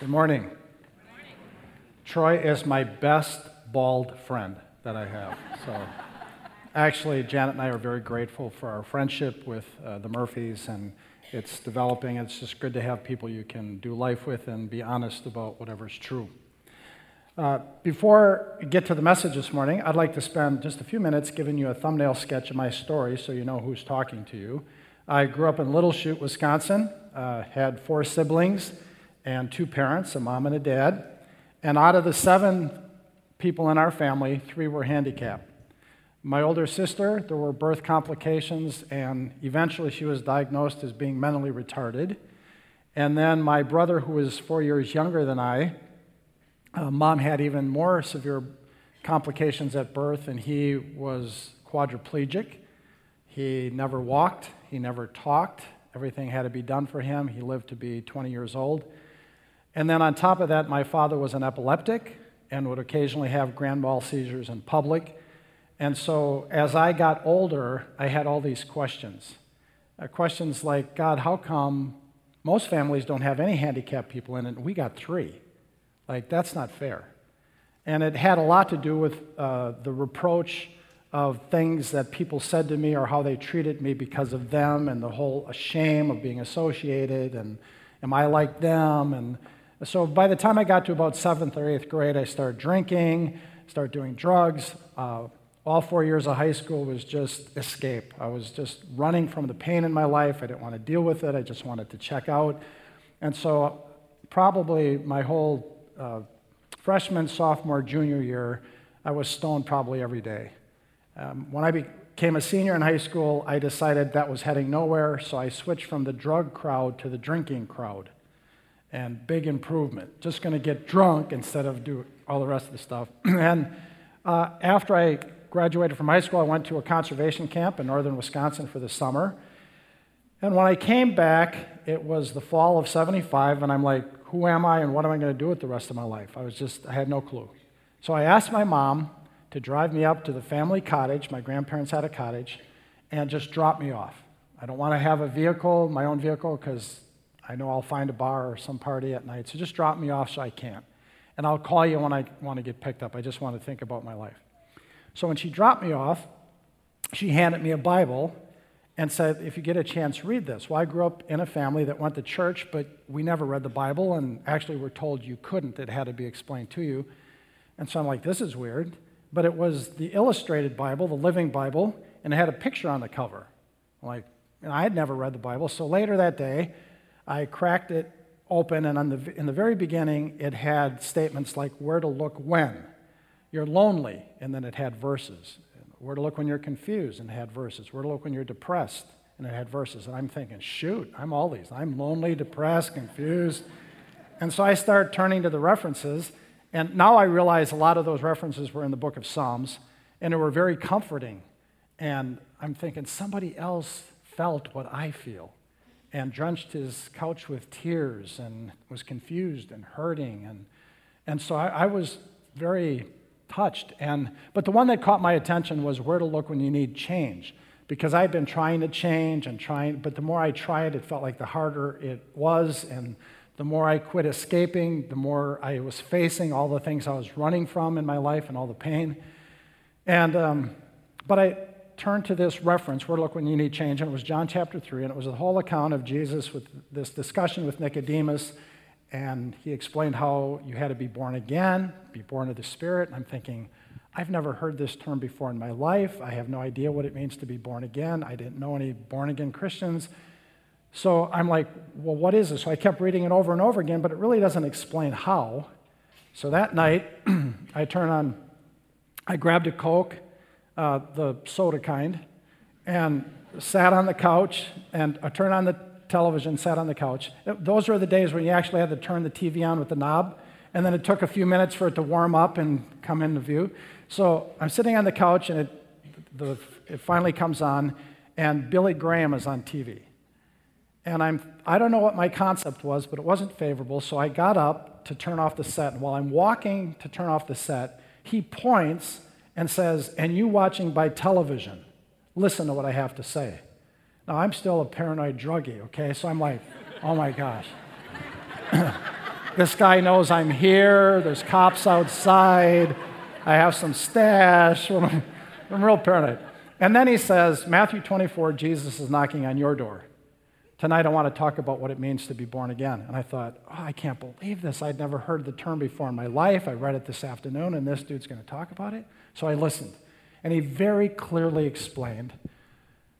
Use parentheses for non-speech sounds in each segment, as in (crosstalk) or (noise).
Good morning. Troy is my best bald friend that I have. So, actually, Janet and I are very grateful for our friendship with uh, the Murphys, and it's developing. It's just good to have people you can do life with and be honest about whatever's true. Uh, before we get to the message this morning, I'd like to spend just a few minutes giving you a thumbnail sketch of my story so you know who's talking to you. I grew up in Little Chute, Wisconsin, uh, had four siblings and two parents, a mom and a dad. And out of the seven people in our family, three were handicapped. My older sister, there were birth complications, and eventually she was diagnosed as being mentally retarded. And then my brother, who was four years younger than I, uh, mom had even more severe complications at birth, and he was quadriplegic. He never walked, he never talked. Everything had to be done for him. He lived to be 20 years old. And then on top of that, my father was an epileptic and would occasionally have grand mal seizures in public. And so as I got older, I had all these questions. Uh, questions like, God, how come most families don't have any handicapped people in it and we got three? Like, that's not fair. And it had a lot to do with uh, the reproach of things that people said to me or how they treated me because of them and the whole shame of being associated and am I like them and so by the time I got to about seventh or eighth grade, I started drinking, started doing drugs. Uh, all four years of high school was just escape. I was just running from the pain in my life. I didn't want to deal with it. I just wanted to check out. And so, probably my whole uh, freshman, sophomore, junior year, I was stoned probably every day. Um, when I became a senior in high school, I decided that was heading nowhere, so I switched from the drug crowd to the drinking crowd and big improvement. Just going to get drunk instead of do all the rest of the stuff. (clears throat) and uh, after I graduated from high school, I went to a conservation camp in northern Wisconsin for the summer. And when I came back, it was the fall of 75, and I'm like, who am I and what am I going to do with the rest of my life? I was just, I had no clue. So I asked my mom to drive me up to the family cottage. My grandparents had a cottage, and just drop me off. I don't want to have a vehicle, my own vehicle, because I know I'll find a bar or some party at night, so just drop me off so I can't, And I'll call you when I want to get picked up. I just want to think about my life. So when she dropped me off, she handed me a Bible and said, If you get a chance, read this. Well, I grew up in a family that went to church, but we never read the Bible, and actually were told you couldn't. It had to be explained to you. And so I'm like, This is weird. But it was the illustrated Bible, the Living Bible, and it had a picture on the cover. Like, and I had never read the Bible. So later that day, I cracked it open, and the, in the very beginning, it had statements like where to look when you're lonely, and then it had verses. Where to look when you're confused, and it had verses. Where to look when you're depressed, and it had verses. And I'm thinking, shoot, I'm all these. I'm lonely, depressed, confused. And so I start turning to the references, and now I realize a lot of those references were in the book of Psalms, and they were very comforting. And I'm thinking, somebody else felt what I feel and drenched his couch with tears and was confused and hurting. And, and so I, I was very touched. And, but the one that caught my attention was where to look when you need change. Because I'd been trying to change and trying, but the more I tried, it felt like the harder it was. And the more I quit escaping, the more I was facing all the things I was running from in my life and all the pain. And, um, but I, turn to this reference, where look when you need change, and it was John chapter 3, and it was the whole account of Jesus with this discussion with Nicodemus, and he explained how you had to be born again, be born of the Spirit. And I'm thinking, I've never heard this term before in my life. I have no idea what it means to be born again. I didn't know any born again Christians. So I'm like, well, what is this? So I kept reading it over and over again, but it really doesn't explain how. So that night, (clears throat) I turned on, I grabbed a Coke uh, the soda kind, and sat on the couch and uh, turned on the television, sat on the couch. Those were the days when you actually had to turn the TV on with the knob, and then it took a few minutes for it to warm up and come into view. So I'm sitting on the couch, and it, the, it finally comes on, and Billy Graham is on TV. And I'm, I don't know what my concept was, but it wasn't favorable, so I got up to turn off the set. And while I'm walking to turn off the set, he points and says, And you watching by television, listen to what I have to say. Now, I'm still a paranoid druggie, okay? So I'm like, Oh my gosh. (laughs) this guy knows I'm here. There's cops outside. I have some stash. (laughs) I'm real paranoid. And then he says, Matthew 24, Jesus is knocking on your door. Tonight I want to talk about what it means to be born again. And I thought, oh, I can't believe this. I'd never heard the term before in my life. I read it this afternoon, and this dude's going to talk about it. So I listened. And he very clearly explained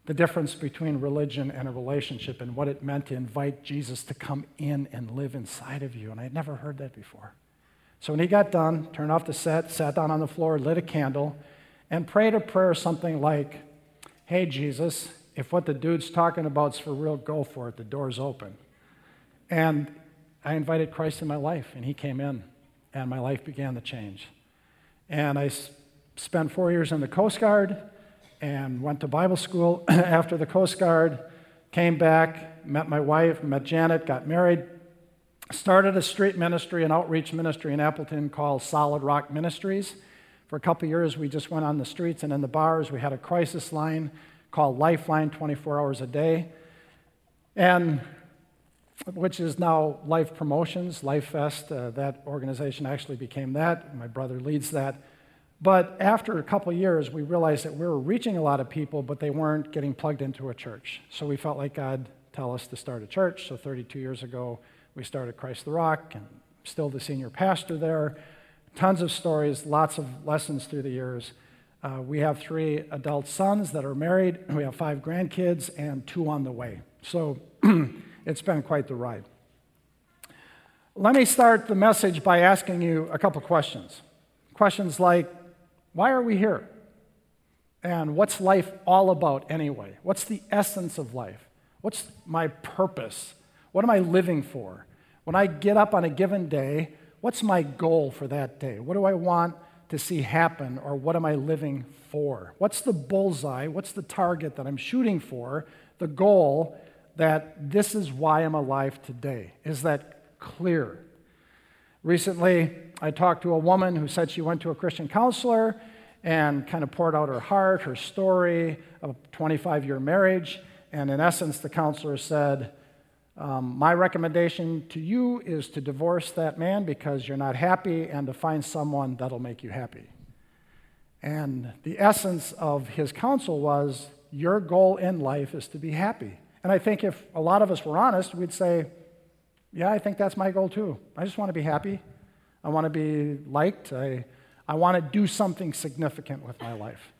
the difference between religion and a relationship and what it meant to invite Jesus to come in and live inside of you. And I'd never heard that before. So when he got done, turned off the set, sat down on the floor, lit a candle, and prayed a prayer something like, Hey, Jesus, if what the dude's talking about is for real, go for it. The door's open. And I invited Christ in my life, and he came in, and my life began to change. And I spent four years in the Coast Guard and went to Bible school (clears throat) after the Coast Guard, came back, met my wife, met Janet, got married, started a street ministry, an outreach ministry in Appleton called Solid Rock Ministries. For a couple years, we just went on the streets and in the bars. We had a crisis line called Lifeline 24 hours a day, and which is now Life Promotions, Lifest. Uh, that organization actually became that. My brother leads that. But after a couple years, we realized that we were reaching a lot of people, but they weren't getting plugged into a church. So we felt like God tell us to start a church. So 32 years ago, we started Christ the Rock, and still the senior pastor there. Tons of stories, lots of lessons through the years. Uh, we have three adult sons that are married. (clears throat) We have five grandkids and two on the way. So (clears throat) it's been quite the ride. Let me start the message by asking you a couple questions. Questions like why are we here? And what's life all about anyway? What's the essence of life? What's my purpose? What am I living for? When I get up on a given day, what's my goal for that day? What do I want to see happen, or what am I living for? What's the bullseye? What's the target that I'm shooting for? The goal that this is why I'm alive today. Is that clear? Recently, I talked to a woman who said she went to a Christian counselor and kind of poured out her heart, her story of a 25 year marriage. And in essence, the counselor said, um, My recommendation to you is to divorce that man because you're not happy and to find someone that'll make you happy. And the essence of his counsel was, Your goal in life is to be happy. And I think if a lot of us were honest, we'd say, Yeah, I think that's my goal too. I just want to be happy. I want to be liked. I, I want to do something significant with my life.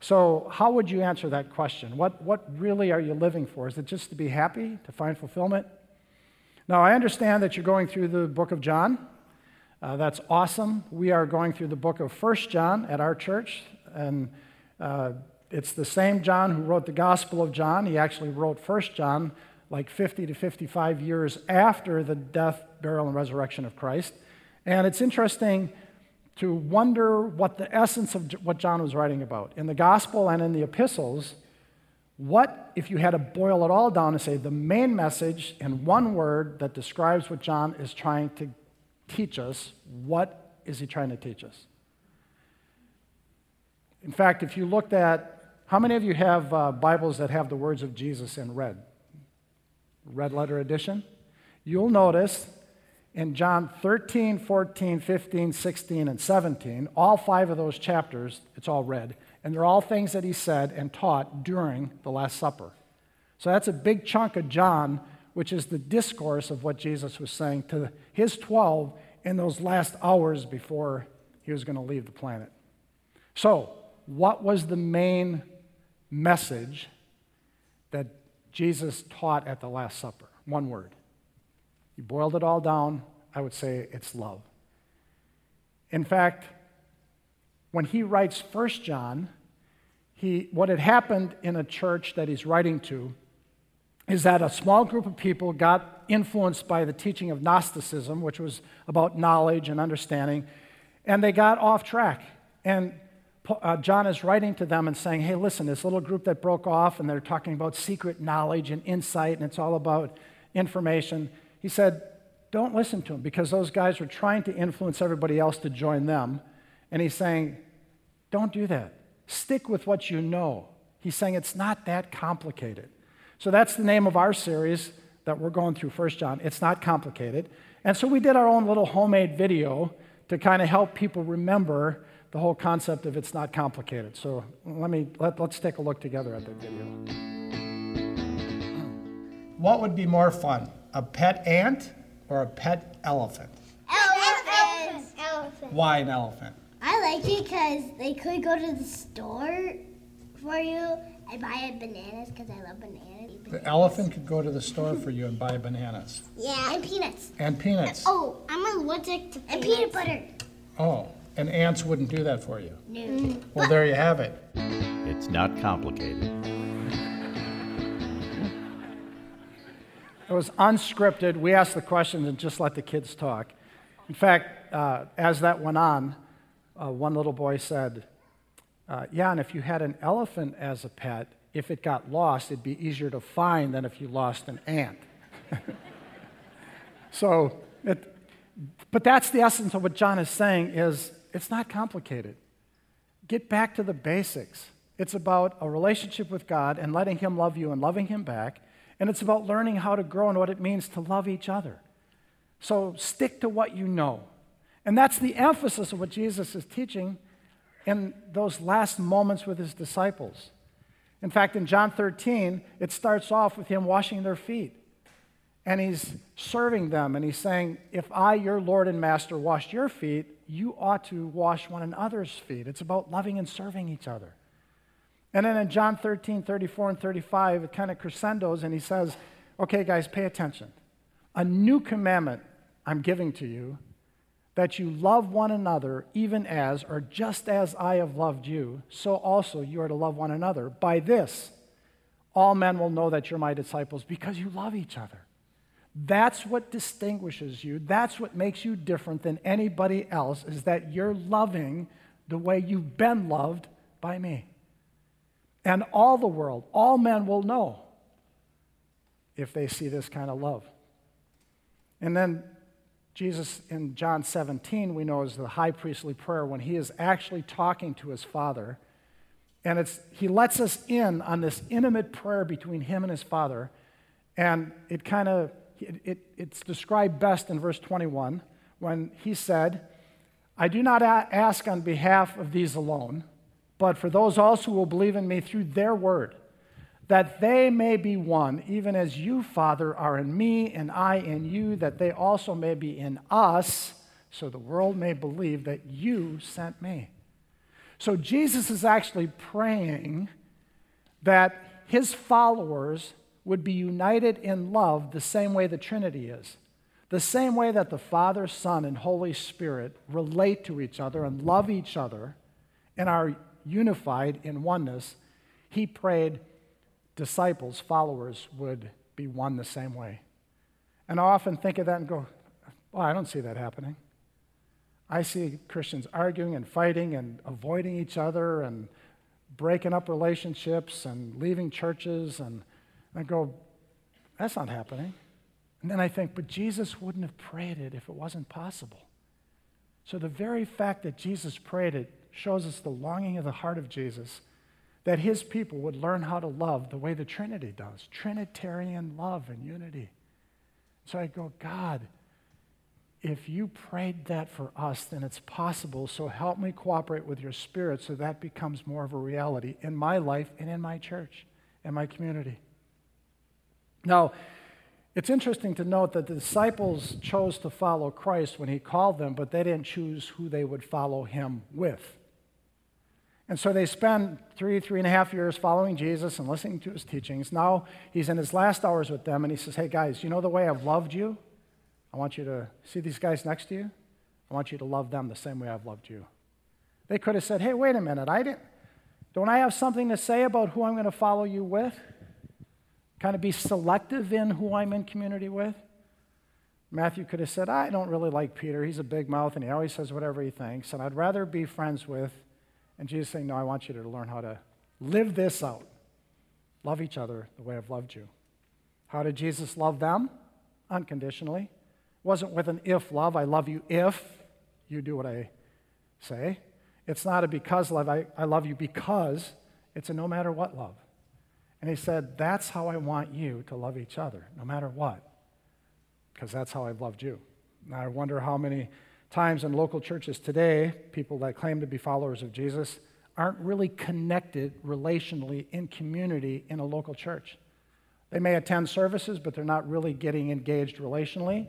So, how would you answer that question? What, what really are you living for? Is it just to be happy, to find fulfillment? Now, I understand that you're going through the book of John. Uh, that's awesome. We are going through the book of First John at our church, and uh, it's the same John who wrote the Gospel of John. He actually wrote First John like 50 to 55 years after the death, burial, and resurrection of Christ. And it's interesting to wonder what the essence of what John was writing about. In the gospel and in the epistles, what, if you had to boil it all down and say the main message in one word that describes what John is trying to teach us, what is he trying to teach us? In fact, if you looked at how many of you have uh, Bibles that have the words of Jesus in red? Red letter edition? You'll notice in John 13, 14, 15, 16, and 17, all five of those chapters, it's all red, and they're all things that he said and taught during the Last Supper. So that's a big chunk of John, which is the discourse of what Jesus was saying to his 12 in those last hours before he was going to leave the planet. So, what was the main message Jesus taught at the Last Supper? One word you boiled it all down, I would say it's love. In fact, when he writes First John, he, what had happened in a church that he's writing to is that a small group of people got influenced by the teaching of Gnosticism, which was about knowledge and understanding, and they got off track. And uh, John is writing to them and saying, Hey, listen, this little group that broke off and they're talking about secret knowledge and insight, and it's all about information. He said, Don't listen to them because those guys are trying to influence everybody else to join them. And he's saying, Don't do that. Stick with what you know. He's saying it's not that complicated. So that's the name of our series. that we're going through First John. It's not complicated. And so we did our own little homemade video to kind of help people remember the whole concept of it's not complicated. So let me let, let's take a look together at that video. What would be more fun, a pet ant or a pet elephant? Elephant. Elephant. Why an elephant? I like it because they could go to the store for you and buy bananas because I love bananas. The elephant could go to the store for you and buy bananas Yeah, and peanuts. and peanuts. Oh, I'm allergic to peanuts. And peanut butter. Oh, and ants wouldn't do that for you. No. Well, there you have it. It's not complicated. It was unscripted. We asked the questions and just let the kids talk. In fact, uh, as that went on, uh, one little boy said, uh, Yeah, and if you had an elephant as a pet, if it got lost, it'd be easier to find than if you lost an ant. (laughs) so, it, but that's the essence of what John is saying is it's not complicated. Get back to the basics. It's about a relationship with God and letting him love you and loving him back, and it's about learning how to grow and what it means to love each other. So stick to what you know. And that's the emphasis of what Jesus is teaching in those last moments with his disciples. In fact, in John 13, it starts off with him washing their feet. And he's serving them, and he's saying, If I, your Lord and Master, washed your feet, you ought to wash one another's feet. It's about loving and serving each other. And then in John 13, 34, and 35, it kind of crescendos, and he says, Okay, guys, pay attention. A new commandment I'm giving to you that you love one another even as or just as I have loved you, so also you are to love one another. By this, all men will know that you're my disciples because you love each other. That's what distinguishes you. That's what makes you different than anybody else is that you're loving the way you've been loved by me. And all the world, all men will know if they see this kind of love. And then Jesus in John 17, we know is the high priestly prayer when he is actually talking to his Father. And it's, he lets us in on this intimate prayer between him and his Father. And it kind of, it, it, it's described best in verse 21 when he said, I do not ask on behalf of these alone, but for those also who will believe in me through their word that they may be one, even as you, Father, are in me and I in you, that they also may be in us, so the world may believe that you sent me. So Jesus is actually praying that his followers would be united in love the same way the Trinity is. The same way that the Father, Son, and Holy Spirit relate to each other and love each other and are unified in oneness, he prayed disciples, followers, would be one the same way. And I often think of that and go, well, I don't see that happening. I see Christians arguing and fighting and avoiding each other and breaking up relationships and leaving churches. And I go, that's not happening. And then I think, but Jesus wouldn't have prayed it if it wasn't possible. So the very fact that Jesus prayed it shows us the longing of the heart of Jesus that his people would learn how to love the way the Trinity does Trinitarian love and unity. So I go, God, if you prayed that for us, then it's possible. So help me cooperate with your spirit so that becomes more of a reality in my life and in my church and my community. Now, it's interesting to note that the disciples chose to follow Christ when he called them, but they didn't choose who they would follow him with. And so they spend three, three and a half years following Jesus and listening to his teachings. Now he's in his last hours with them and he says, Hey guys, you know the way I've loved you? I want you to see these guys next to you. I want you to love them the same way I've loved you. They could have said, Hey, wait a minute, I didn't. Don't I have something to say about who I'm going to follow you with? Kind of be selective in who I'm in community with? Matthew could have said, I don't really like Peter. He's a big mouth and he always says whatever he thinks, and I'd rather be friends with and Jesus saying, No, I want you to learn how to live this out. Love each other the way I've loved you. How did Jesus love them? Unconditionally. It wasn't with an if love. I love you if you do what I say. It's not a because love. I, I love you because it's a no matter what love. And he said, That's how I want you to love each other, no matter what, because that's how I've loved you. Now, I wonder how many times in local churches today, people that claim to be followers of Jesus aren't really connected relationally in community in a local church. They may attend services, but they're not really getting engaged relationally.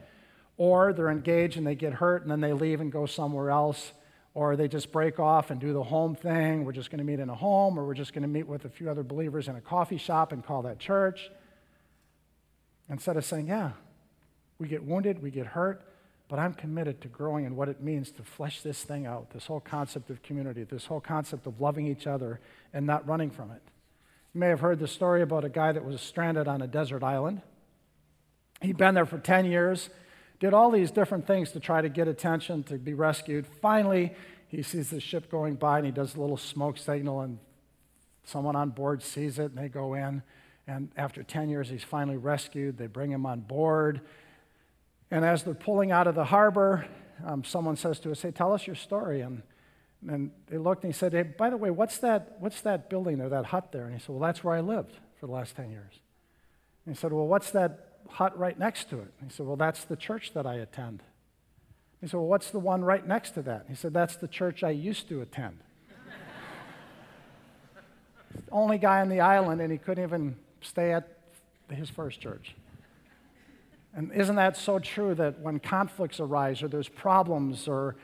Or they're engaged and they get hurt and then they leave and go somewhere else. Or they just break off and do the home thing. We're just going to meet in a home, or we're just going to meet with a few other believers in a coffee shop and call that church. Instead of saying, yeah, we get wounded, we get hurt, but I'm committed to growing in what it means to flesh this thing out this whole concept of community, this whole concept of loving each other and not running from it. You may have heard the story about a guy that was stranded on a desert island. He'd been there for 10 years, did all these different things to try to get attention, to be rescued. Finally, he sees the ship going by and he does a little smoke signal, and someone on board sees it and they go in. And after 10 years, he's finally rescued. They bring him on board. And as they're pulling out of the harbor, um, someone says to us, Hey, tell us your story. And and they looked and he said, Hey, by the way, what's that, what's that building there, that hut there? And he said, Well, that's where I lived for the last 10 years. And he said, Well, what's that hut right next to it? He said, Well, that's the church that I attend. He said, Well, what's the one right next to that? He said, That's the church I used to attend. (laughs) only guy on the island, and he couldn't even stay at his first church. And isn't that so true that when conflicts arise or there's problems or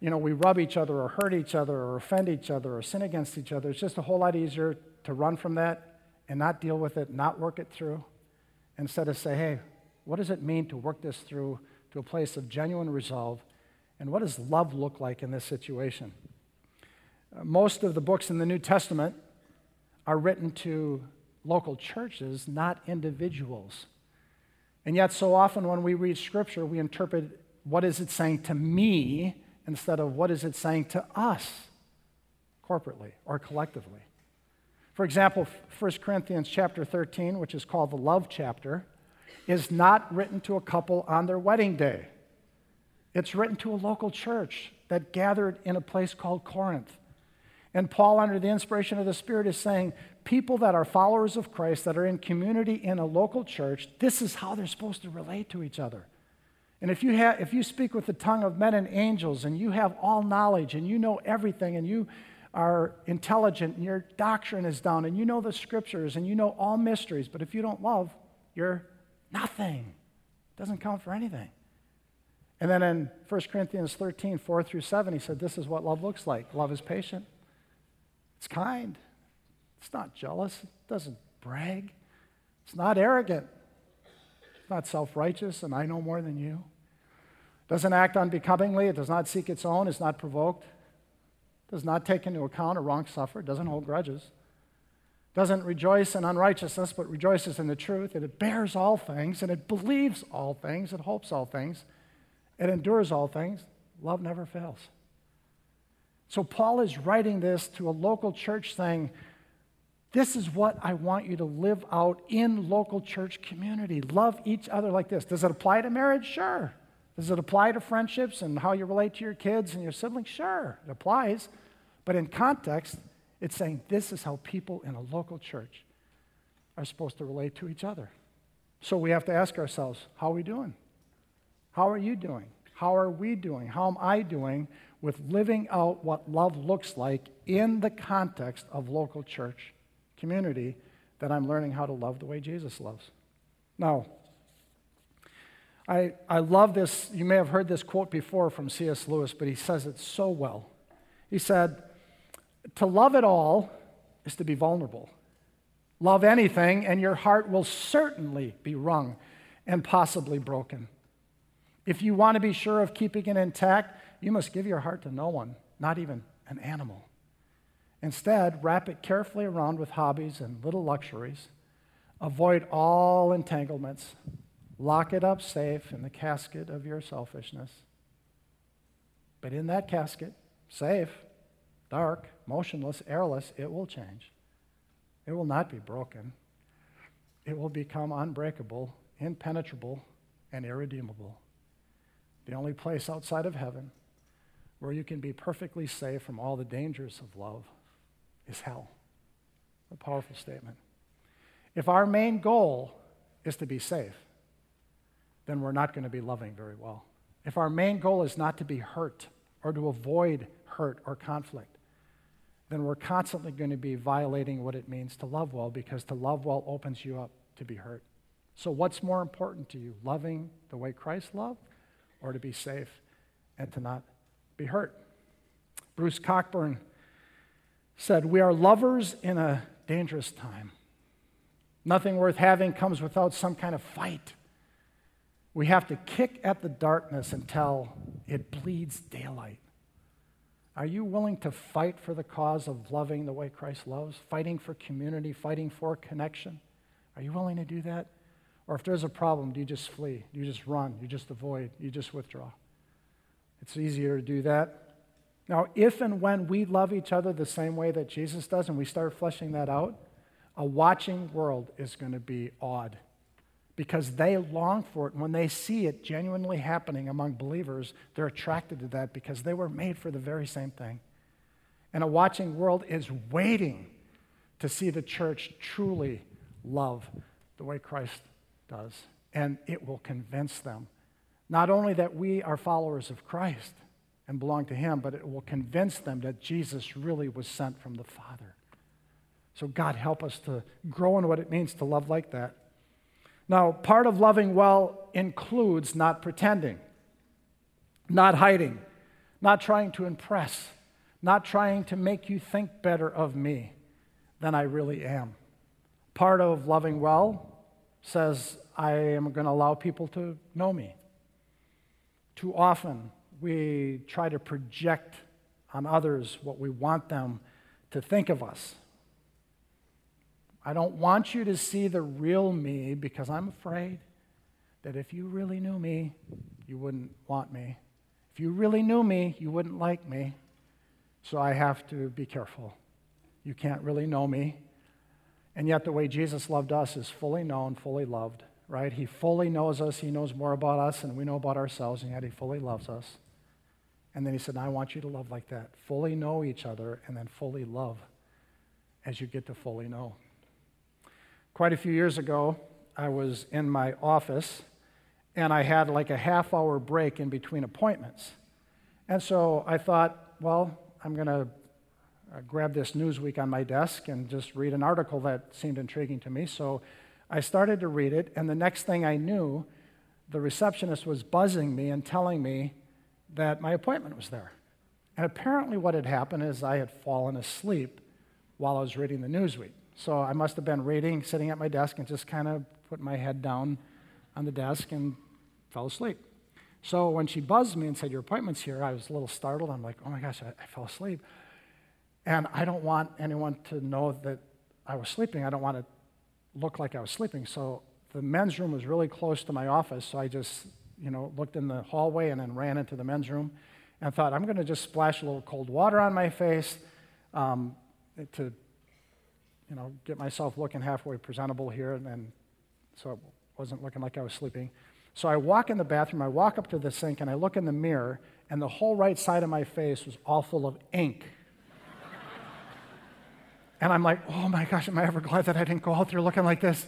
you know, we rub each other or hurt each other or offend each other or sin against each other. It's just a whole lot easier to run from that and not deal with it, not work it through, instead of say, hey, what does it mean to work this through to a place of genuine resolve? And what does love look like in this situation? Uh, most of the books in the New Testament are written to local churches, not individuals. And yet, so often when we read Scripture, we interpret what is it saying to me instead of what is it saying to us corporately or collectively. For example, 1 Corinthians chapter 13, which is called the love chapter, is not written to a couple on their wedding day. It's written to a local church that gathered in a place called Corinth. And Paul, under the inspiration of the Spirit, is saying people that are followers of Christ, that are in community in a local church, this is how they're supposed to relate to each other. And if you, have, if you speak with the tongue of men and angels and you have all knowledge and you know everything and you are intelligent and your doctrine is down and you know the scriptures and you know all mysteries, but if you don't love, you're nothing. It doesn't count for anything. And then in 1 Corinthians 13, 4 through 7, he said, This is what love looks like. Love is patient, it's kind, it's not jealous, it doesn't brag, it's not arrogant, it's not self righteous, and I know more than you. Doesn't act unbecomingly, it does not seek its own, it's not provoked, does not take into account a wrong suffered, doesn't hold grudges, doesn't rejoice in unrighteousness, but rejoices in the truth, and it bears all things, and it believes all things, it hopes all things, it endures all things. Love never fails. So Paul is writing this to a local church saying, this is what I want you to live out in local church community. Love each other like this. Does it apply to marriage? Sure. Does it apply to friendships and how you relate to your kids and your siblings? Sure, it applies. But in context, it's saying this is how people in a local church are supposed to relate to each other. So we have to ask ourselves, how are we doing? How are you doing? How are we doing? How am I doing with living out what love looks like in the context of local church community that I'm learning how to love the way Jesus loves. Now, I, I love this. You may have heard this quote before from C.S. Lewis, but he says it so well. He said, To love it all is to be vulnerable. Love anything, and your heart will certainly be wrung and possibly broken. If you want to be sure of keeping it intact, you must give your heart to no one, not even an animal. Instead, wrap it carefully around with hobbies and little luxuries. Avoid all entanglements. Lock it up safe in the casket of your selfishness. But in that casket, safe, dark, motionless, airless, it will change. It will not be broken. It will become unbreakable, impenetrable, and irredeemable. The only place outside of heaven where you can be perfectly safe from all the dangers of love is hell. A powerful statement. If our main goal is to be safe, then we're not going to be loving very well. If our main goal is not to be hurt or to avoid hurt or conflict, then we're constantly going to be violating what it means to love well because to love well opens you up to be hurt. So, what's more important to you, loving the way Christ loved or to be safe and to not be hurt? Bruce Cockburn said, We are lovers in a dangerous time. Nothing worth having comes without some kind of fight. We have to kick at the darkness until it bleeds daylight. Are you willing to fight for the cause of loving the way Christ loves? Fighting for community, fighting for connection? Are you willing to do that? Or if there's a problem, do you just flee? Do you just run? You just avoid? You just withdraw? It's easier to do that. Now, if and when we love each other the same way that Jesus does and we start fleshing that out, a watching world is going to be awed because they long for it. And when they see it genuinely happening among believers, they're attracted to that because they were made for the very same thing. And a watching world is waiting to see the church truly love the way Christ does. And it will convince them not only that we are followers of Christ and belong to Him, but it will convince them that Jesus really was sent from the Father. So, God, help us to grow in what it means to love like that. Now, part of loving well includes not pretending, not hiding, not trying to impress, not trying to make you think better of me than I really am. Part of loving well says, I am going to allow people to know me. Too often, we try to project on others what we want them to think of us. I don't want you to see the real me because I'm afraid that if you really knew me, you wouldn't want me. If you really knew me, you wouldn't like me. So I have to be careful. You can't really know me. And yet, the way Jesus loved us is fully known, fully loved, right? He fully knows us. He knows more about us than we know about ourselves, and yet He fully loves us. And then He said, I want you to love like that. Fully know each other, and then fully love as you get to fully know. Quite a few years ago, I was in my office and I had like a half hour break in between appointments. And so I thought, well, I'm going to uh, grab this Newsweek on my desk and just read an article that seemed intriguing to me. So I started to read it, and the next thing I knew, the receptionist was buzzing me and telling me that my appointment was there. And apparently, what had happened is I had fallen asleep while I was reading the Newsweek. So I must have been reading, sitting at my desk, and just kind of put my head down on the desk and fell asleep. So when she buzzed me and said, Your appointment's here, I was a little startled. I'm like, Oh my gosh, I, I fell asleep. And I don't want anyone to know that I was sleeping. I don't want to look like I was sleeping. So the men's room was really close to my office. So I just, you know, looked in the hallway and then ran into the men's room and thought, I'm going to just splash a little cold water on my face um, to you know, get myself looking halfway presentable here, and then so it wasn't looking like I was sleeping. So I walk in the bathroom, I walk up to the sink, and I look in the mirror, and the whole right side of my face was all full of ink. (laughs) and I'm like, oh my gosh, am I ever glad that I didn't go out there looking like this?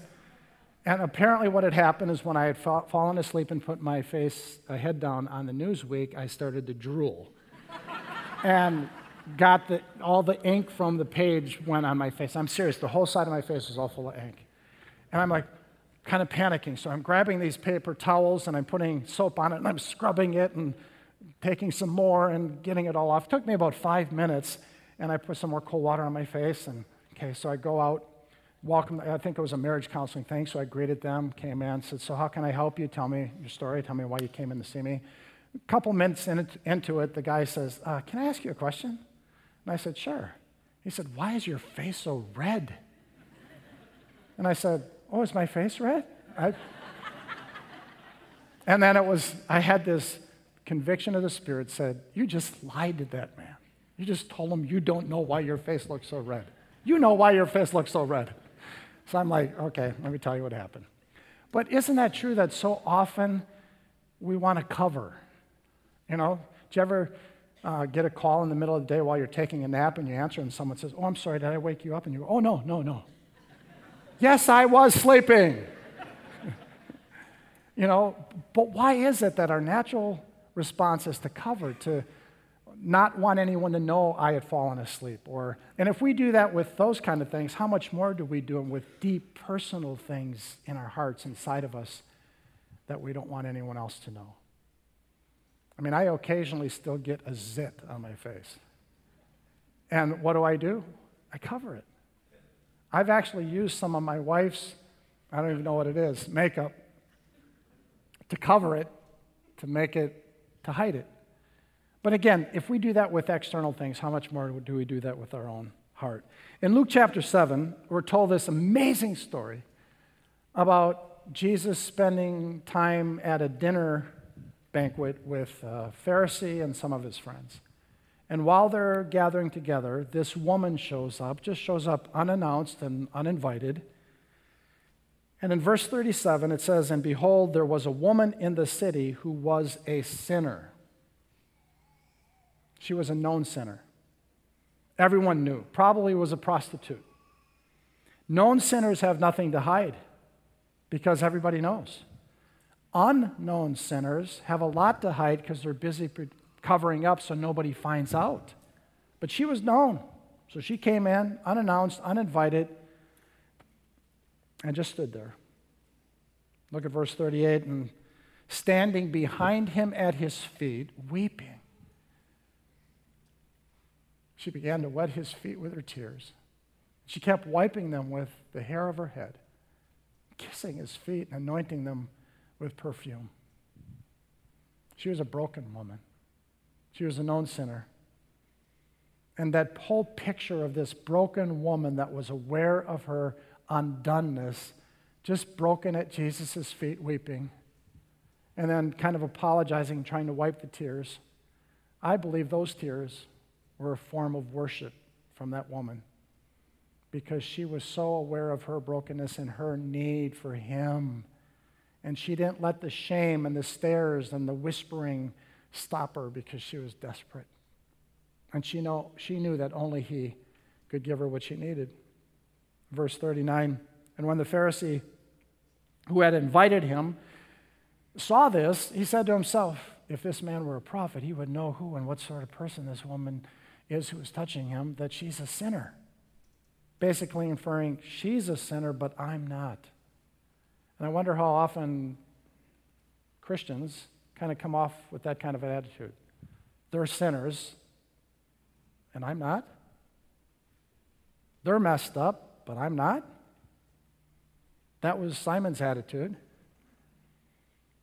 And apparently, what had happened is when I had fa- fallen asleep and put my face, uh, head down on the Newsweek, I started to drool. (laughs) and got the, all the ink from the page went on my face. I'm serious, the whole side of my face was all full of ink. And I'm like, kind of panicking. So I'm grabbing these paper towels and I'm putting soap on it and I'm scrubbing it and taking some more and getting it all off. It took me about five minutes and I put some more cold water on my face. And okay, so I go out, welcome, I think it was a marriage counseling thing. So I greeted them, came in, said, So how can I help you? Tell me your story, tell me why you came in to see me. A couple minutes in, into it, the guy says, uh, Can I ask you a question? And I said, Sure. He said, Why is your face so red? And I said, Oh, is my face red? I... and then it was, I had this conviction of the Spirit said, You just lied to that man. You just told him you don't know why your face looks so red. You know why your face looks so red. So I'm like, Okay, let me tell you what happened. But isn't that true that so often we want to cover? You know, did you ever uh, get a call in the middle of the day while you're taking a nap and you answer and someone says, Oh, I'm sorry, did I wake you up? And you go, Oh, no, no, no. Yes, I was sleeping. (laughs) you know, but why is it that our natural response is to cover, to not want anyone to know I had fallen asleep? Or, and if we do that with those kind of things, how much more do we do them with deep personal things in our hearts, inside of us, that we don't want anyone else to know? I mean, I occasionally still get a zit on my face. And what do I do? I cover it. I've actually used some of my wife's, I don't even know what it is, makeup to cover it, to make it, to hide it. But again, if we do that with external things, how much more do we do that with our own heart? In Luke chapter 7, we're told this amazing story about Jesus spending time at a dinner banquet with a Pharisee and some of his friends. And while they're gathering together, this woman shows up, just shows up unannounced and uninvited. And in verse 37, it says, And behold, there was a woman in the city who was a sinner. She was a known sinner. Everyone knew. Probably was a prostitute. Known sinners have nothing to hide because everybody knows. Unknown sinners have a lot to hide because they're busy covering up so nobody finds out. But she was known. So she came in unannounced, uninvited, and just stood there. Look at verse 38 and standing behind him at his feet, weeping. She began to wet his feet with her tears. She kept wiping them with the hair of her head, kissing his feet and anointing them with perfume. She was a broken woman. She was a known sinner. And that whole picture of this broken woman that was aware of her undoneness, just broken at Jesus' feet, weeping, and then kind of apologizing, trying to wipe the tears. I believe those tears were a form of worship from that woman because she was so aware of her brokenness and her need for Him. And she didn't let the shame and the stares and the whispering stop her because she was desperate. And she, know, she knew that only he could give her what she needed. Verse 39 And when the Pharisee who had invited him saw this, he said to himself, If this man were a prophet, he would know who and what sort of person this woman is who is touching him, that she's a sinner. Basically inferring, she's a sinner, but I'm not. And I wonder how often Christians kind of come off with that kind of an attitude. They're sinners, and I'm not. They're messed up, but I'm not. That was Simon's attitude.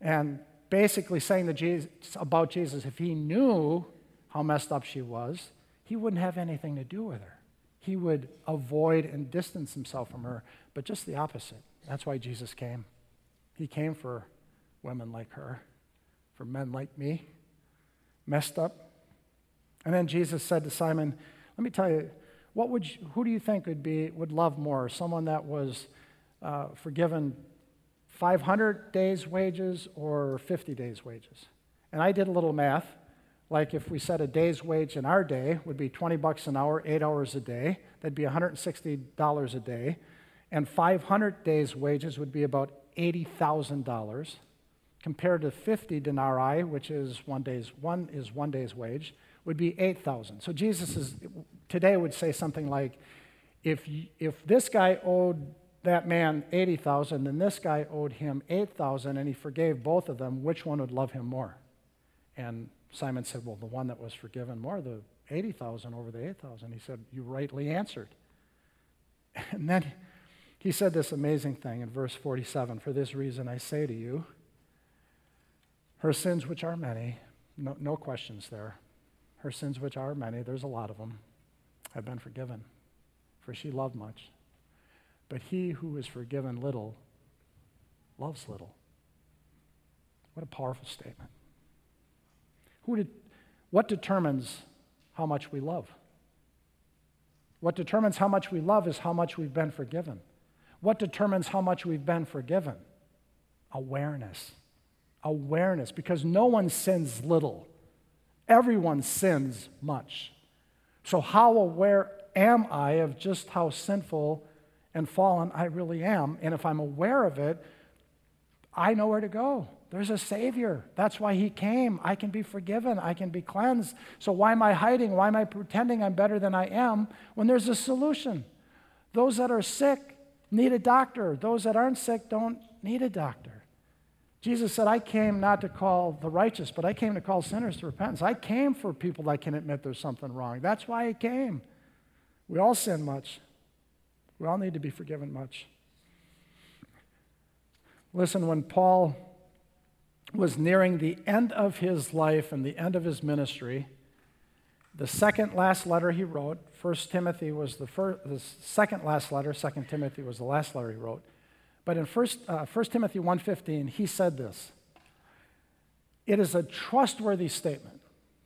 And basically saying to Jesus, about Jesus, if he knew how messed up she was, he wouldn't have anything to do with her. He would avoid and distance himself from her, but just the opposite. That's why Jesus came. He came for women like her for men like me, messed up. And then Jesus said to Simon, Let me tell you, what would you, who do you think would, be, would love more? Someone that was uh, forgiven 500 days' wages or 50 days' wages? And I did a little math. Like if we said a day's wage in our day would be 20 bucks an hour, eight hours a day, that'd be $160 a day. And 500 days' wages would be about $80,000 compared to 50 denarii, which is one day's, one is one day's wage, would be 8,000. So Jesus is, today would say something like, if, if this guy owed that man 80,000 and this guy owed him 8,000 and he forgave both of them, which one would love him more? And Simon said, well, the one that was forgiven more, the 80,000 over the 8,000. He said, you rightly answered. (laughs) And then he said this amazing thing in verse 47 For this reason I say to you, her sins, which are many, no, no questions there. Her sins, which are many, there's a lot of them, have been forgiven, for she loved much. But he who is forgiven little loves little. What a powerful statement. Who did, what determines how much we love? What determines how much we love is how much we've been forgiven. What determines how much we've been forgiven? Awareness awareness because no one sins little, everyone sins much. So, how aware am I of just how sinful and fallen I really am. And if I'm aware of it, I know where to go. There's a Savior. That's why He came. I can be forgiven. I can be cleansed. So why am I hiding? Why am I pretending I'm better than I am when there's a solution? Those that are sick need a doctor. Those that aren't sick don't need a doctor. Jesus said, I came not to call the righteous, but I came to call sinners to repentance. I came for people that can admit there's something wrong. That's why I came. We all sin much. We all need to be forgiven much. Listen, when Paul was nearing the end of his life and the end of his ministry, the second last letter he wrote, 1 Timothy was the, first, the second last letter, 2 Timothy was the last letter he wrote. But in 1, uh, 1 Timothy 1.15, he said this, It is a trustworthy statement,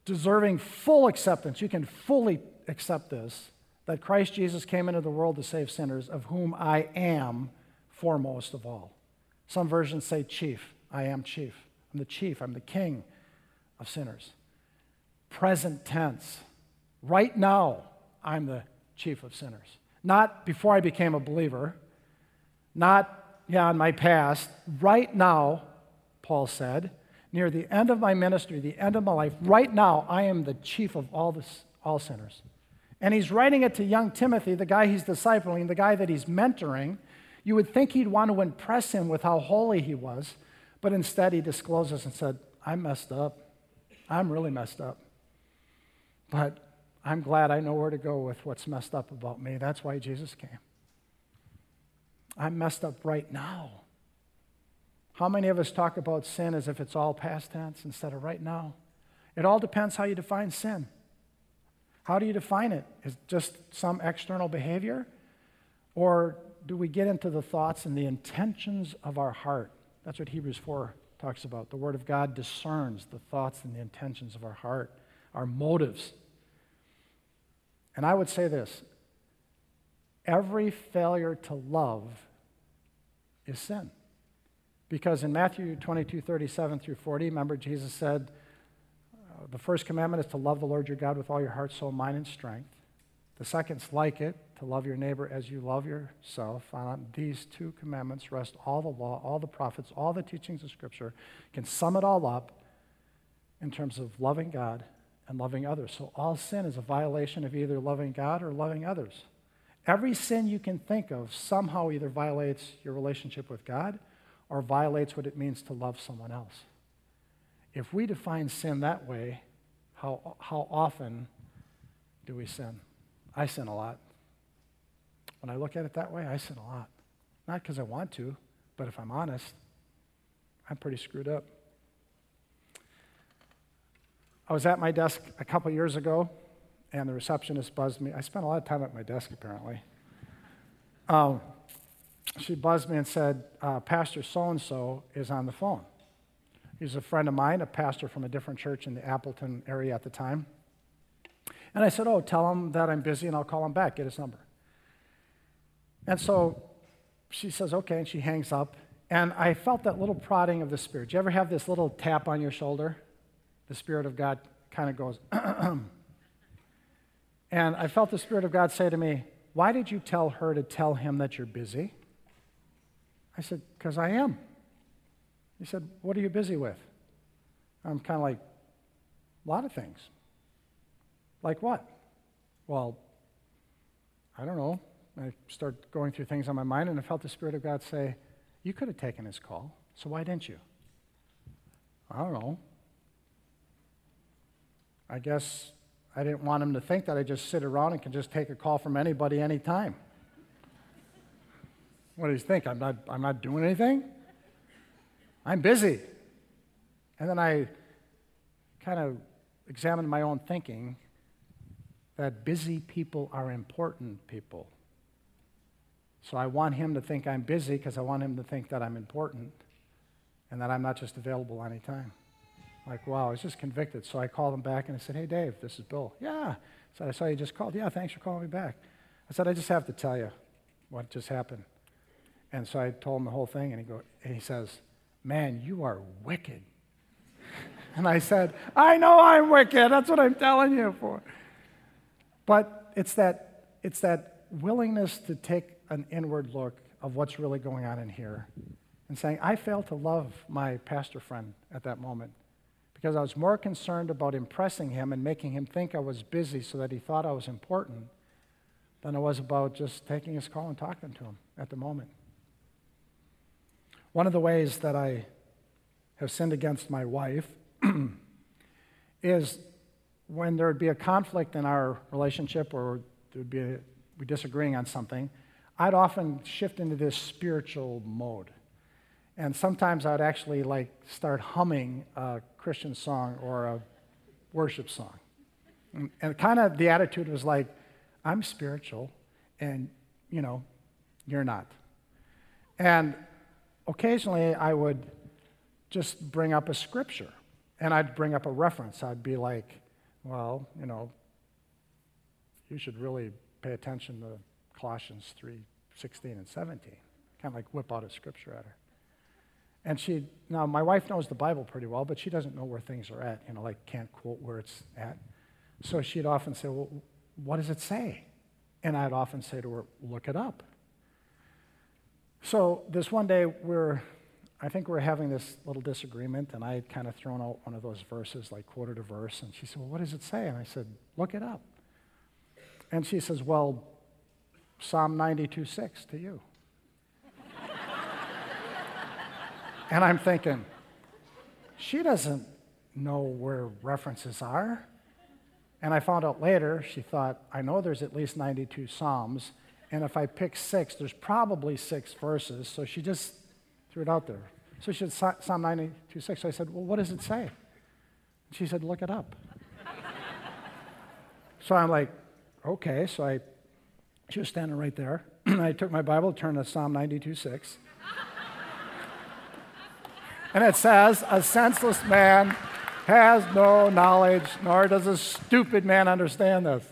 deserving full acceptance. You can fully accept this, that Christ Jesus came into the world to save sinners, of whom I am foremost of all. Some versions say chief. I am chief. I'm the chief. I'm the king of sinners. Present tense. Right now, I'm the chief of sinners. Not before I became a believer, not, yeah, in my past. Right now, Paul said, near the end of my ministry, the end of my life, right now, I am the chief of all, this, all sinners. And he's writing it to young Timothy, the guy he's discipling, the guy that he's mentoring. You would think he'd want to impress him with how holy he was, but instead he discloses and said, I'm messed up. I'm really messed up. But I'm glad I know where to go with what's messed up about me. That's why Jesus came. I'm messed up right now. How many of us talk about sin as if it's all past tense instead of right now? It all depends how you define sin. How do you define it? Is it just some external behavior? Or do we get into the thoughts and the intentions of our heart? That's what Hebrews 4 talks about. The Word of God discerns the thoughts and the intentions of our heart, our motives. And I would say this every failure to love is sin. Because in Matthew 22, 37 through 40, remember Jesus said, uh, the first commandment is to love the Lord your God with all your heart, soul, mind, and strength. The second's like it, to love your neighbor as you love yourself. On these two commandments rest all the law, all the prophets, all the teachings of Scripture. You can sum it all up in terms of loving God and loving others. So all sin is a violation of either loving God or loving others. Every sin you can think of somehow either violates your relationship with God or violates what it means to love someone else. If we define sin that way, how, how often do we sin? I sin a lot. When I look at it that way, I sin a lot. Not because I want to, but if I'm honest, I'm pretty screwed up. I was at my desk a couple years ago, and the receptionist buzzed me. I spent a lot of time at my desk, apparently. Um, she buzzed me and said, uh, Pastor so and so is on the phone. He's a friend of mine, a pastor from a different church in the Appleton area at the time. And I said, Oh, tell him that I'm busy and I'll call him back, get his number. And so she says, Okay, and she hangs up. And I felt that little prodding of the Spirit. Do you ever have this little tap on your shoulder? The Spirit of God kind of goes, (clears throat) and I felt the Spirit of God say to me, Why did you tell her to tell him that you're busy? I said, Because I am. He said, What are you busy with? I'm kind of like, A lot of things. Like what? Well, I don't know. I start going through things on my mind, and I felt the Spirit of God say, You could have taken his call, so why didn't you? I don't know. I guess I didn't want him to think that I just sit around and can just take a call from anybody anytime. What do you think? I'm not, I'm not doing anything? I'm busy. And then I kind of examined my own thinking that busy people are important people. So I want him to think I'm busy because I want him to think that I'm important and that I'm not just available anytime. Like, wow, I was just convicted. So I called him back and I said, Hey, Dave, this is Bill. Yeah. So I saw you just called. Yeah, thanks for calling me back. I said, I just have to tell you what just happened. And so I told him the whole thing, and he, go, and he says, Man, you are wicked. (laughs) and I said, I know I'm wicked. That's what I'm telling you for. But it's that, it's that willingness to take an inward look of what's really going on in here and saying, I failed to love my pastor friend at that moment because I was more concerned about impressing him and making him think I was busy so that he thought I was important than I was about just taking his call and talking to him at the moment. One of the ways that I have sinned against my wife (clears throat) is when there would be a conflict in our relationship or there would be a, we disagreeing on something, I'd often shift into this spiritual mode. And sometimes I'd actually like start humming a Christian song or a worship song. And, and kind of the attitude was like, I'm spiritual and, you know, you're not. And occasionally I would just bring up a scripture and I'd bring up a reference. I'd be like, well, you know, you should really pay attention to Colossians 3 16 and 17. Kind of like whip out a scripture at her. And she, now my wife knows the Bible pretty well, but she doesn't know where things are at, you know, like can't quote where it's at. So she'd often say, well, what does it say? And I'd often say to her, look it up. So this one day, we're, I think we're having this little disagreement, and I had kind of thrown out one of those verses, like quoted a verse, and she said, well, what does it say? And I said, look it up. And she says, well, Psalm 92 6 to you. And I'm thinking, she doesn't know where references are. And I found out later, she thought, I know there's at least 92 Psalms, and if I pick six, there's probably six verses. So she just threw it out there. So she said, Psalm 92 6. So I said, Well, what does it say? She said, Look it up. (laughs) so I'm like, Okay. So I she was standing right there. And (clears throat) I took my Bible, turned to Psalm 92 6. And it says, A senseless man has no knowledge, nor does a stupid man understand this.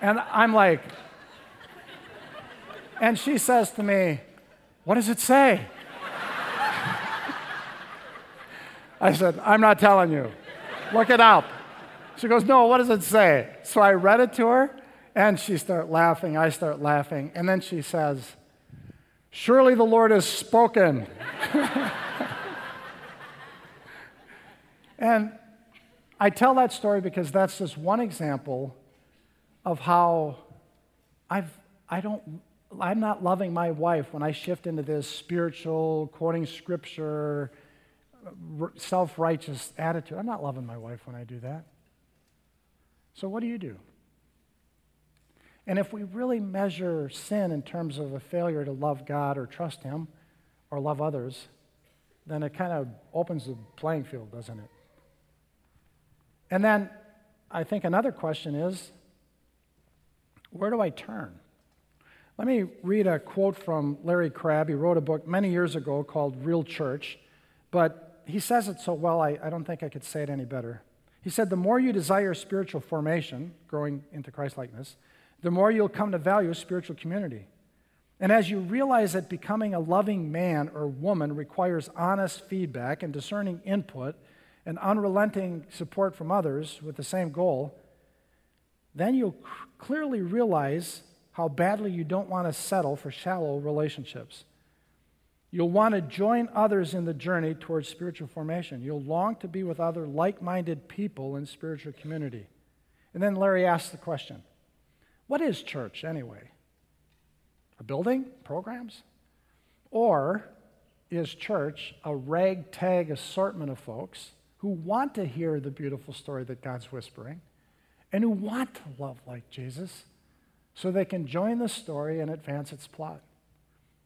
And I'm like, and she says to me, What does it say? I said, I'm not telling you. Look it up. She goes, No, what does it say? So I read it to her, and she started laughing. I start laughing. And then she says, Surely the Lord has spoken. (laughs) and I tell that story because that's just one example of how I've, I don't, I'm not loving my wife when I shift into this spiritual, quoting scripture, self righteous attitude. I'm not loving my wife when I do that. So, what do you do? And if we really measure sin in terms of a failure to love God or trust Him or love others, then it kind of opens the playing field, doesn't it? And then I think another question is where do I turn? Let me read a quote from Larry Crabb. He wrote a book many years ago called Real Church, but he says it so well, I, I don't think I could say it any better. He said, The more you desire spiritual formation, growing into Christlikeness, the more you'll come to value spiritual community. And as you realize that becoming a loving man or woman requires honest feedback and discerning input and unrelenting support from others with the same goal, then you'll clearly realize how badly you don't want to settle for shallow relationships. You'll want to join others in the journey towards spiritual formation. You'll long to be with other like minded people in spiritual community. And then Larry asks the question what is church anyway? A building? Programs? Or is church a ragtag assortment of folks who want to hear the beautiful story that God's whispering and who want to love like Jesus so they can join the story and advance its plot?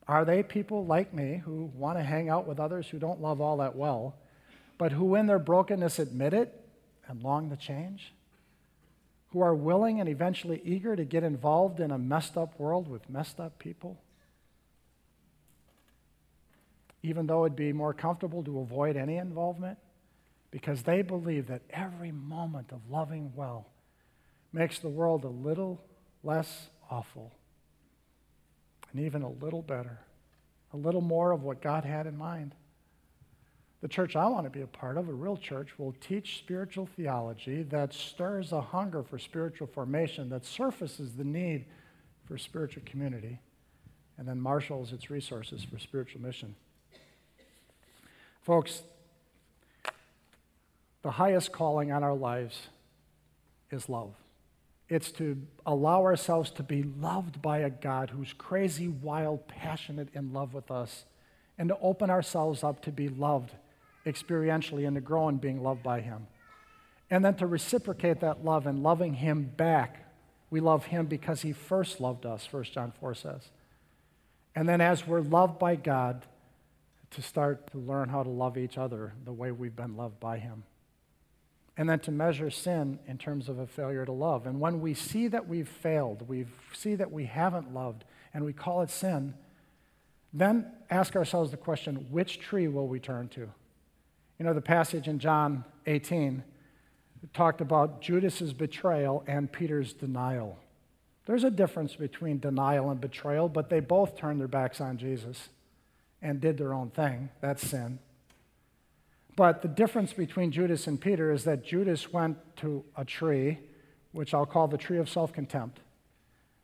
Are they people like me who want to hang out with others who don't love all that well, but who in their brokenness admit it and long to change? Who are willing and eventually eager to get involved in a messed up world with messed up people? Even though it'd be more comfortable to avoid any involvement, because they believe that every moment of loving well makes the world a little less awful and even a little better, a little more of what God had in mind. The church I want to be a part of, a real church, will teach spiritual theology that stirs a hunger for spiritual formation, that surfaces the need for spiritual community, and then marshals its resources for spiritual mission. Folks, the highest calling on our lives is love. It's to allow ourselves to be loved by a God who's crazy, wild, passionate in love with us, and to open ourselves up to be loved experientially and to grow in being loved by Him. And then to reciprocate that love and loving Him back. We love Him because He first loved us, 1 John 4 says. And then as we're loved by God, to start to learn how to love each other the way we've been loved by Him and then to measure sin in terms of a failure to love. And when we see that we've failed, we see that we haven't loved, and we call it sin, then ask ourselves the question which tree will we turn to? You know, the passage in John 18 talked about Judas's betrayal and Peter's denial. There's a difference between denial and betrayal, but they both turned their backs on Jesus and did their own thing. That's sin. But the difference between Judas and Peter is that Judas went to a tree, which I'll call the tree of self contempt,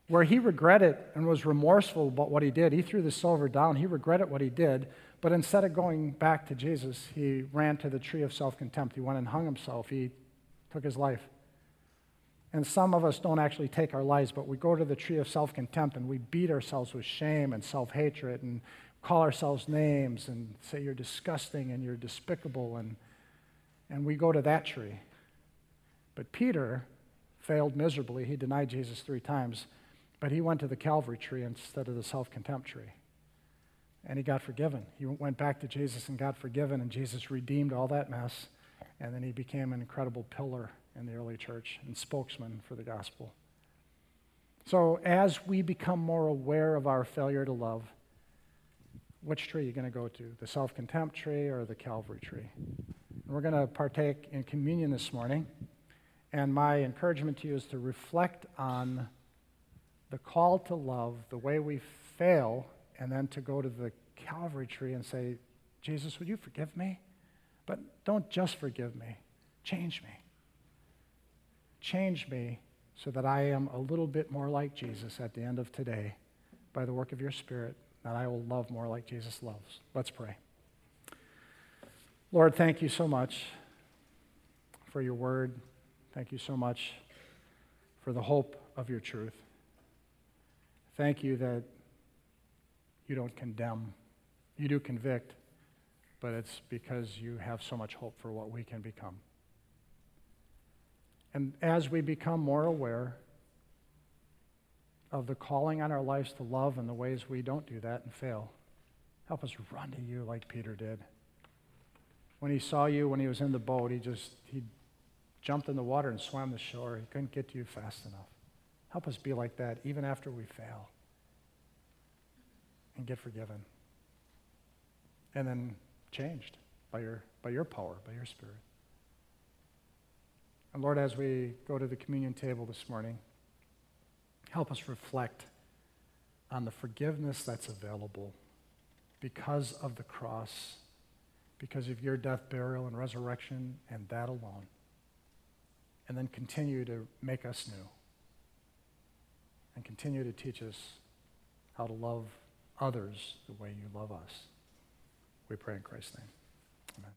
where he regretted and was remorseful about what he did. He threw the silver down, he regretted what he did, but instead of going back to Jesus, he ran to the tree of self contempt. He went and hung himself, he took his life. And some of us don't actually take our lives, but we go to the tree of self contempt and we beat ourselves with shame and self hatred and call ourselves names and say you're disgusting and you're despicable, and, and we go to that tree. But Peter failed miserably. He denied Jesus three times, but he went to the Calvary tree instead of the self contempt tree. And he got forgiven. He went back to Jesus and got forgiven, and Jesus redeemed all that mess. And then he became an incredible pillar in the early church and spokesman for the gospel. So, as we become more aware of our failure to love, which tree are you going to go to, the self contempt tree or the Calvary tree? And we're going to partake in communion this morning. And my encouragement to you is to reflect on the call to love, the way we fail, and then to go to the Calvary tree and say, Jesus, would you forgive me? But don't just forgive me, change me. Change me so that I am a little bit more like Jesus at the end of today by the work of your Spirit that I will love more like Jesus loves. Let's pray. Lord, thank you so much for your word. Thank you so much for the hope of your truth. Thank you that you don't condemn, you do convict, but it's because you have so much hope for what we can become. And as we become more aware of the calling on our lives to love and the ways we don't do that and fail. Help us run to you like Peter did. When he saw you, when he was in the boat, he just he jumped in the water and swam the shore. He couldn't get to you fast enough. Help us be like that even after we fail and get forgiven. And then changed by your, by your power, by your spirit. And Lord, as we go to the communion table this morning, help us reflect on the forgiveness that's available because of the cross, because of your death, burial, and resurrection, and that alone. And then continue to make us new and continue to teach us how to love others the way you love us. We pray in Christ's name. Amen.